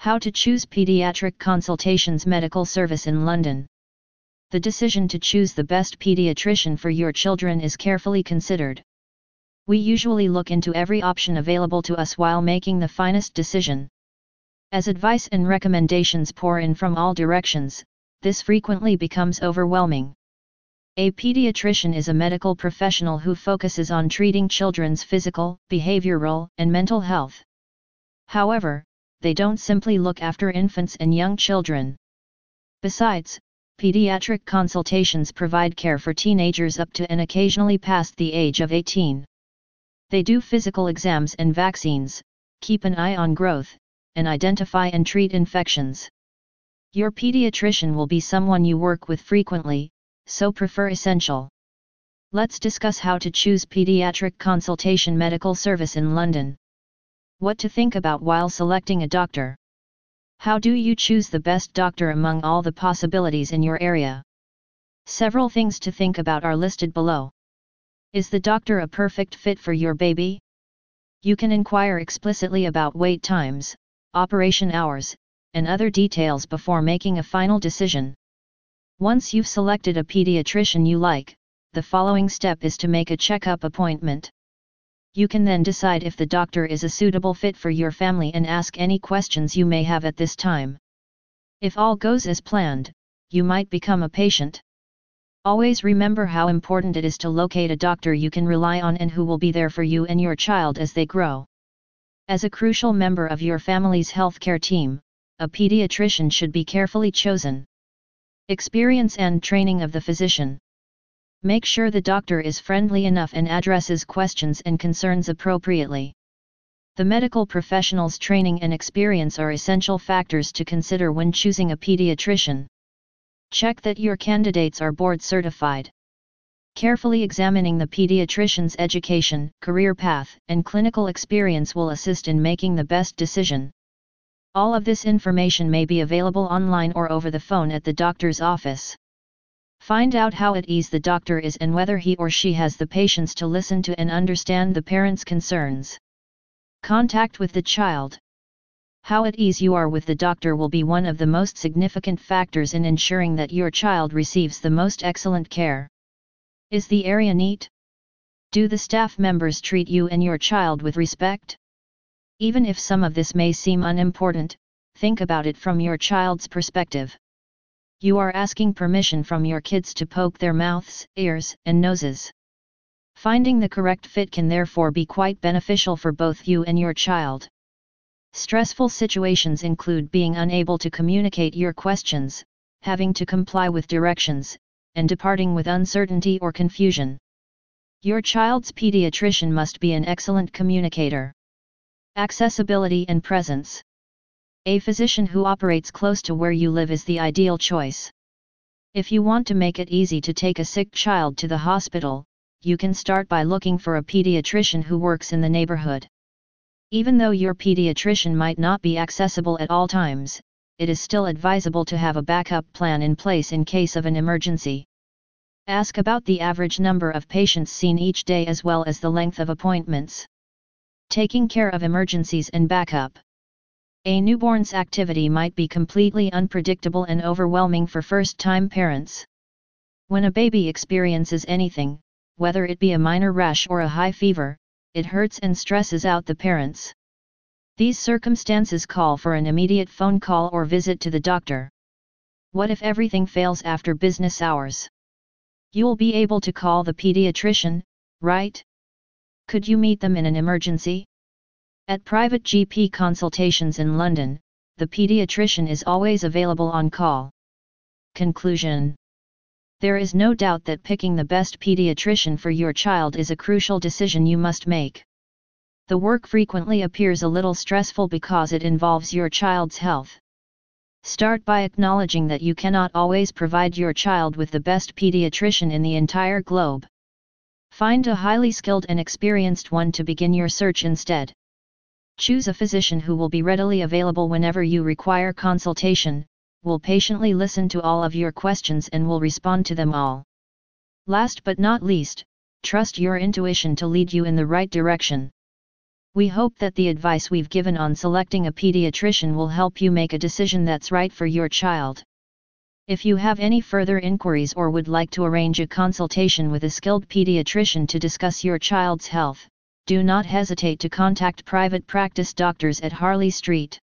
How to choose pediatric consultations medical service in London. The decision to choose the best pediatrician for your children is carefully considered. We usually look into every option available to us while making the finest decision. As advice and recommendations pour in from all directions, this frequently becomes overwhelming. A pediatrician is a medical professional who focuses on treating children's physical, behavioral, and mental health. However, they don't simply look after infants and young children. Besides, pediatric consultations provide care for teenagers up to and occasionally past the age of 18. They do physical exams and vaccines, keep an eye on growth, and identify and treat infections. Your pediatrician will be someone you work with frequently, so prefer essential. Let's discuss how to choose pediatric consultation medical service in London. What to think about while selecting a doctor. How do you choose the best doctor among all the possibilities in your area? Several things to think about are listed below. Is the doctor a perfect fit for your baby? You can inquire explicitly about wait times, operation hours, and other details before making a final decision. Once you've selected a pediatrician you like, the following step is to make a checkup appointment. You can then decide if the doctor is a suitable fit for your family and ask any questions you may have at this time. If all goes as planned, you might become a patient. Always remember how important it is to locate a doctor you can rely on and who will be there for you and your child as they grow. As a crucial member of your family's healthcare team, a pediatrician should be carefully chosen. Experience and training of the physician. Make sure the doctor is friendly enough and addresses questions and concerns appropriately. The medical professional's training and experience are essential factors to consider when choosing a pediatrician. Check that your candidates are board certified. Carefully examining the pediatrician's education, career path, and clinical experience will assist in making the best decision. All of this information may be available online or over the phone at the doctor's office. Find out how at ease the doctor is and whether he or she has the patience to listen to and understand the parent's concerns. Contact with the child. How at ease you are with the doctor will be one of the most significant factors in ensuring that your child receives the most excellent care. Is the area neat? Do the staff members treat you and your child with respect? Even if some of this may seem unimportant, think about it from your child's perspective you are asking permission from your kids to poke their mouths, ears, and noses. Finding the correct fit can therefore be quite beneficial for both you and your child. Stressful situations include being unable to communicate your questions, having to comply with directions, and departing with uncertainty or confusion. Your child's pediatrician must be an excellent communicator. Accessibility and presence. A physician who operates close to where you live is the ideal choice. If you want to make it easy to take a sick child to the hospital, you can start by looking for a pediatrician who works in the neighborhood. Even though your pediatrician might not be accessible at all times, it is still advisable to have a backup plan in place in case of an emergency. Ask about the average number of patients seen each day as well as the length of appointments. Taking care of emergencies and backup. A newborn's activity might be completely unpredictable and overwhelming for first-time parents. When a baby experiences anything, whether it be a minor rash or a high fever, it hurts and stresses out the parents. These circumstances call for an immediate phone call or visit to the doctor. What if everything fails after business hours? You'll be able to call the pediatrician, right? Could you meet them in an emergency? At private GP consultations in London, the pediatrician is always available on call. Conclusion There is no doubt that picking the best pediatrician for your child is a crucial decision you must make. The work frequently appears a little stressful because it involves your child's health. Start by acknowledging that you cannot always provide your child with the best pediatrician in the entire globe. Find a highly skilled and experienced one to begin your search instead. Choose a physician who will be readily available whenever you require consultation, will patiently listen to all of your questions and will respond to them all. Last but not least, trust your intuition to lead you in the right direction. We hope that the advice we've given on selecting a pediatrician will help you make a decision that's right for your child. If you have any further inquiries or would like to arrange a consultation with a skilled pediatrician to discuss your child's health, do not hesitate to contact private practice doctors at Harley Street.